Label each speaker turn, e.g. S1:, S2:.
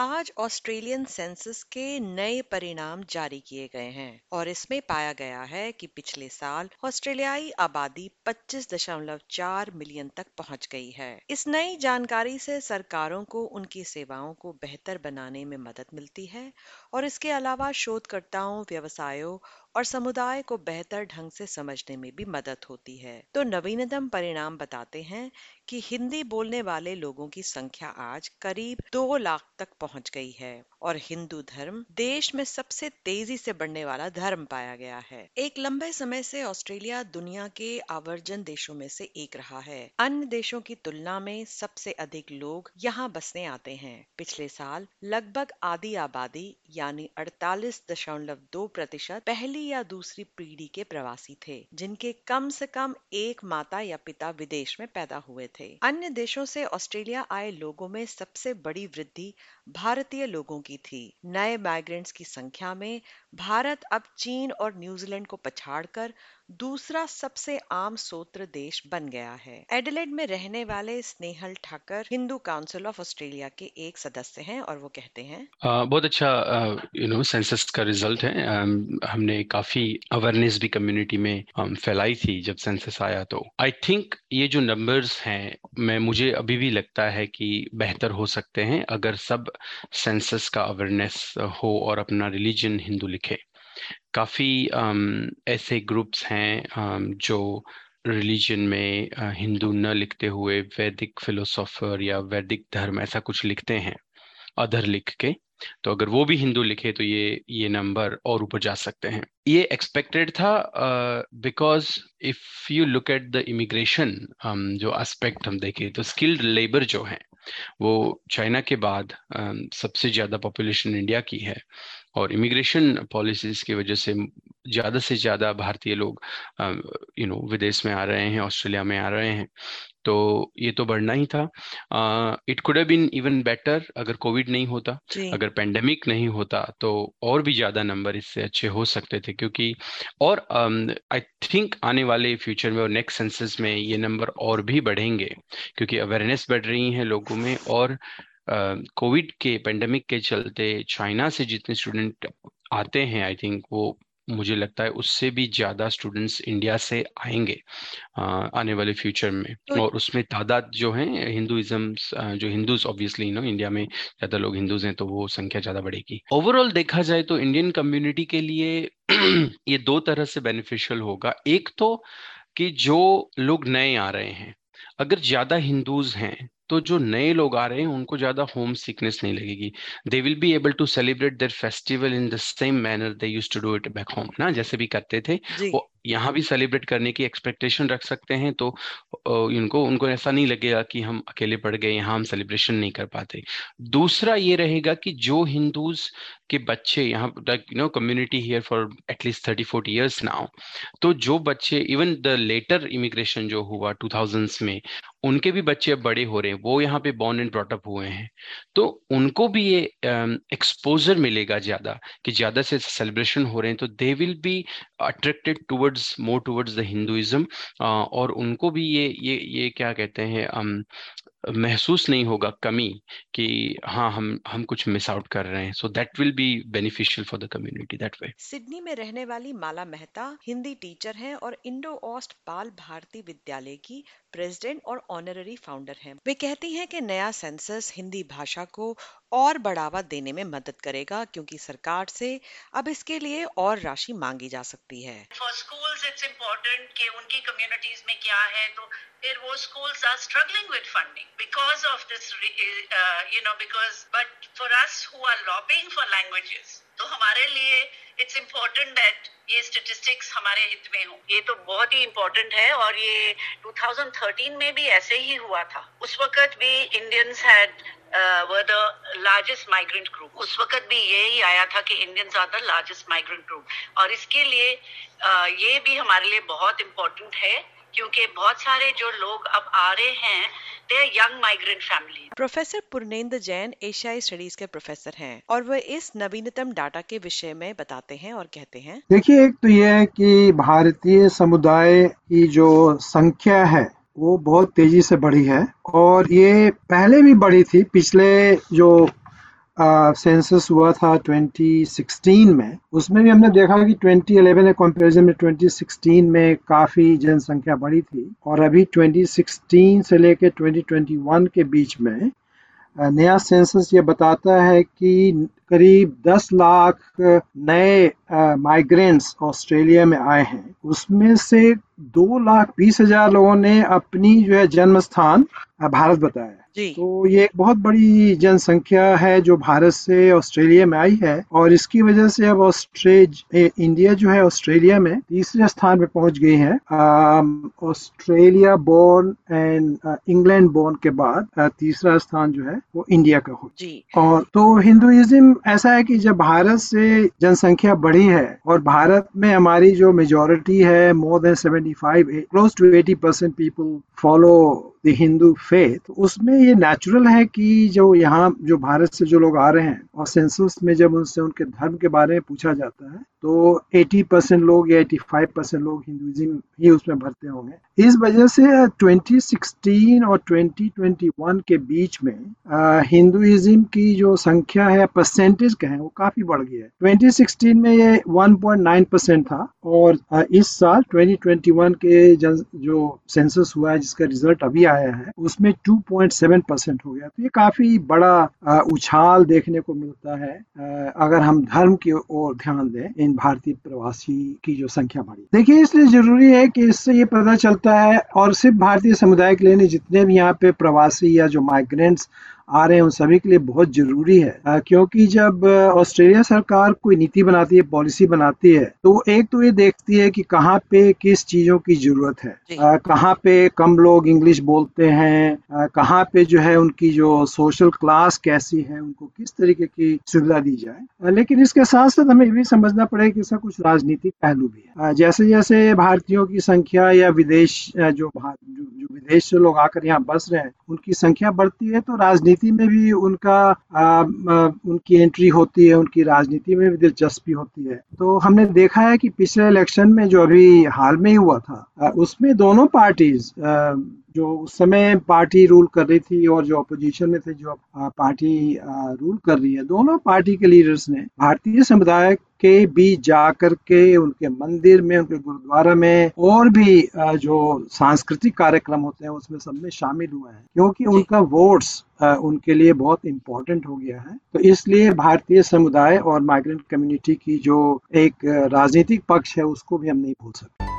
S1: आज Australian census के नए परिणाम जारी किए गए हैं और इसमें पाया गया है कि पिछले साल ऑस्ट्रेलियाई आबादी 25.4 मिलियन तक पहुँच गई है। इस नई जानकारी से सरकारों को उनकी सेवाओं को बेहतर बनाने में मदद मिलती है और इसके अलावा शोधकर्ताओं, व्यवसायों और समुदाय को बेहतर ढंग से समझने में भी मदद होती है। तो नवीनतम परिणाम बताते हैं कि हिंदी बोलने वाले लोगों की संख्या आज करीब दो लाख तक पहुँच गई है और हिंदू धर्म देश में सबसे तेज़ी से बढ़ने वाला धर्म पाया गया है। एक लंबे समय से ऑस्ट्रेलिया दुनिया के आवर्जन देशों में से एक रहा है। अन्य देशों की तुलना में सबसे अधिक लोग यहाँ बसने आते हैं। पिछले साल लगभग आधी आबादी यानी अड़तालीस दशमलव दो प्रतिशत पहली या दूसरी पीढ़ी के प्रवासी थे जिनके कम से कम एक माता या पिता विदेश में पैदा हुए थे। अन्य देशों से ऑस्ट्रेलिया आए लोगों में सबसे बड़ी वृद्धि भारतीय लोगों की थी। नए माइग्रेंट्स की संख्या में भारत अब चीन और न्यूजीलैंड को पछाड़कर दूसरा सबसे आम सोत्र देश बन गया है। एडिलेड में रहने वाले Snehal Thakar Hindu council of Australia के एक सदस्य हैं और वो कहते हैं
S2: uh, बहुत अच्छा यू नो सेंसस का रिज़ल्ट है। um, हमने काफ़ी अवेयरनेस भी कम्युनिटी में um, फैलाई थी जब सेंसस आया तो। आई थिंक ये जो नंबर्स हैं मैं मुझे अभी भी लगता है कि बेहतर हो सकते हैं अगर सब सेंसस का अवेयरनेस हो और अपना रिलीजन हिंदू लिखे। काफ़ी ऐसे ग्रुप्स हैं जो रिलीजन में हिंदू न लिखते हुए वैदिक फिलोसोफर या वैदिक धर्म ऐसा कुछ लिखते हैं अधर लिख के। तो अगर वो भी हिंदू लिखे तो ये ये नंबर और ऊपर जा सकते हैं। ये एक्सपेक्टेड था because if you look at the immigration जो एस्पेक्ट हम देखें तो स्किल्ड लेबर जो है, वो चाइना के बाद सबसे ज़्यादा पॉपुलेशन इंडिया की है। और इमिग्रेशन पॉलिसीज़ की वजह से ज़्यादा से ज़्यादा भारतीय लोग यू नो विदेश में आ रहे हैं ऑस्ट्रेलिया में आ रहे हैं। तो ये तो बढ़ना ही था। It could been even better अगर कोविड नहीं होता। अगर पेंडेमिक नहीं होता तो और भी ज़्यादा नंबर इससे अच्छे हो सकते थे क्योंकि और आई um, थिंक आने वाले फ्यूचर में और नेक्स्ट सेंसस में ये नंबर और भी बढ़ेंगे क्योंकि अवेयरनेस बढ़ रही है लोगों में और कोविड के पेंडेमिक के चलते चाइना से जितने स्टूडेंट आते हैं आई थिंक वो मुझे लगता है उससे भी ज़्यादा स्टूडेंट्स इंडिया से आएँगे आने वाले फ्यूचर में। तो, और उसमें तादाद जो है हिंदुइज्म जो हिंदूज ऑब्वियसली नो इंडिया में ज़्यादा लोग हिंदूज हैं तो वो संख्या ज़्यादा बढ़ेगी। ओवरऑल देखा जाए तो इंडियन कम्युनिटी के लिए ये दो तरह से बेनिफिशियल होगा। एक तो कि जो लोग नए आ रहे हैं अगर ज़्यादा हिंदूज हैं तो जो नए लोग आ रहे हैं उनको ज़्यादा होम सिकनेस नहीं लगेगी। They will be able to celebrate their festival in the same manner they used to do it back home ना? जैसे भी करते थे वो यहाँ भी सेलिब्रेट करने की एक्सपेक्टेशन रख सकते हैं तो इनको, उनको ऐसा नहीं लगेगा कि हम अकेले पड़ गए, यहाँ हम सेलिब्रेशन नहीं कर पाते। दूसरा ये रहेगा कि जो हिंदूज के बच्चे, यहाँ you know community here for at least thirty forty years now तो जो बच्चे इवन द लेटर इमिग्रेशन जो हुआ टू में, उनके भी बच्चे अब बड़े हो रहे हैं, वो यहाँ पे बॉर्न एंड ब्रॉटअप हुए हैं। तो उनको भी ये एक्सपोजर मिलेगा ज़्यादा, कि ज़्यादा से सेलिब्रेशन हो रहे हैं तो they will be attracted towards more towards the Hinduism और उनको भी ये ये ये क्या कहते हैं um, महसूस नहीं होगा कमी कि हाँ हम हम कुछ मिस आउट कर रहे हैं। So that will be beneficial for the community that way
S1: Sydney में रहने वाली माला मेहता हिंदी टीचर हैं और इंडो ऑस्ट बाल भारती विद्यालय की प्रेसिडेंट और ऑनररी फाउंडर हैं। वे कहती हैं कि नया सेंसस हिंदी भाषा को और बढ़ावा देने में मदद करेगा क्योंकि सरकार से अब इसके लिए और राशि मांगी जा सकती है।
S3: फॉर स्कूल्स इट्स इम्पोर्टेंट कि उनकी कम्युनिटीज में क्या है तो फिर वो are struggling with funding because of this uh, you know because but for us who are lobbying for languages तो हमारे लिए इट्स इम्पोर्टेंट दैट ये स्टेटिस्टिक्स हमारे हित में हो। ये तो बहुत ही इम्पोर्टेंट है और ये 2013 में भी ऐसे ही हुआ था। उस वक्त भी Indians had were the largest migrant group उस वक्त भी यही आया था कि Indians are the largest migrant group और इसके लिए uh, ये भी हमारे लिए बहुत इम्पोर्टेंट है। क्योंकि बहुत सारे जो लोग अब आ रहे हैं the young migrant family
S1: professor Purnendra Jain एशियाई स्टडीज़ के प्रोफेसर हैं और वह इस नवीनतम डाटा के विषय में बताते हैं और कहते हैं।
S4: देखिए एक तो यह है कि भारतीय समुदाय की जो संख्या है वो बहुत तेज़ी से बढ़ी है और ये पहले भी बढ़ी थी पिछले जो सेंसस हुआ था 2016 में। उसमें भी हमने देखा कि 2011 के कंपैरिजन में 2016 में काफ़ी जनसंख्या बढ़ी थी और अभी 2016 से लेकर 2021 के बीच में नया सेंसस ये बताता है कि करीब 10 लाख नए माइग्रेंट्स ऑस्ट्रेलिया में आए हैं। उसमें से दो लाख बीस हज़ार लोगों ने अपनी जो है जन्म स्थान भारत बताया। तो ये एक बहुत बड़ी जनसंख्या है जो भारत से ऑस्ट्रेलिया में आई है और इसकी वजह से अब ऑस्ट्रेज इंडिया जो है ऑस्ट्रेलिया में तीसरे स्थान पे पहुँच गई है। Australia born and England born के बाद तीसरा स्थान जो है वो इंडिया का हो। जी। और तो हिंदुइज्म ऐसा है कि जब भारत से जनसंख्या बढ़ी है और भारत में हमारी जो मेजोरिटी है more than seventy five close to eighty percent people follow the Hindu faith, उसमें ये नेचुरल है कि जो यहाँ, जो भारत से जो लोग आ रहे हैं, और सेंसस में जब उनसे उनके धर्म के बारे में पूछा जाता है तो 80 परसेंट लोग या 85 परसेंट लोग हिंदुइज्म ही उसमें भरते होंगे। इस वजह से 2016 और 2021 के बीच में हिंदुइज्म की जो संख्या है परसेंटेज का है वो काफ़ी बढ़ गया है। 2016 में ये 1.9 परसेंट था, और इस साल 2021 के जो सेंसस हुआ है, जिसका रिज़ल्ट अभी आया है, उसमें 2.7 परसेंट हो गया। तो ये काफ़ी बड़ा उछाल देखने को मिलता है। अगर हम धर्म की ओर ध्यान दें, इन भारतीय प्रवासी की जो संख्या बढ़ी। देखिए, इसलिए ज़रूरी है कि इससे ये पता चलता है, और सिर्फ़ भारतीय समुदाय के लिए जितने भी यहाँ पे प्रवासी या जो माइग्रेंट्स आ रहे हैं उन सभी के लिए बहुत ज़रूरी है। क्योंकि जब ऑस्ट्रेलिया सरकार कोई नीति बनाती है पॉलिसी बनाती है तो एक तो ये देखती है कि कहाँ पे किस चीज़ों की ज़रूरत है। कहाँ पे कम लोग इंग्लिश बोलते हैं कहाँ पे जो है उनकी जो सोशल क्लास कैसी है उनको किस तरीके की सुविधा दी जाए। लेकिन इसके साथ साथ हमें ये भी समझना पड़ेगा कि इसका कुछ राजनीतिक पहलू भी है। जैसे जैसे भारतीयों की संख्या या विदेश जो जो, जो विदेश से लोग आकर यहाँ बस रहे हैं उनकी संख्या बढ़ती है तो राजनीति राजनीति में भी उनका आ, आ, उनकी एंट्री होती है उनकी राजनीति में भी दिलचस्पी होती है। तो हमने देखा है कि पिछले इलेक्शन में जो अभी हाल में ही हुआ था उसमें दोनों पार्टीज़ जो उस समय पार्टी रूल कर रही थी और जो अपोजिशन में थे जो पार्टी रूल कर रही है दोनों पार्टी के लीडर्स ने भारतीय समुदाय के बीच जा कर के उनके मंदिर में उनके गुरुद्वारा में और भी जो सांस्कृतिक कार्यक्रम होते हैं उसमें सब में शामिल हुए हैं। क्योंकि उनका वोट्स उनके लिए बहुत इम्पोर्टेंट हो गया है। तो इसलिए भारतीय समुदाय और माइग्रेंट कम्युनिटी की जो एक राजनीतिक पक्ष है उसको भी हम नहीं भूल सकते।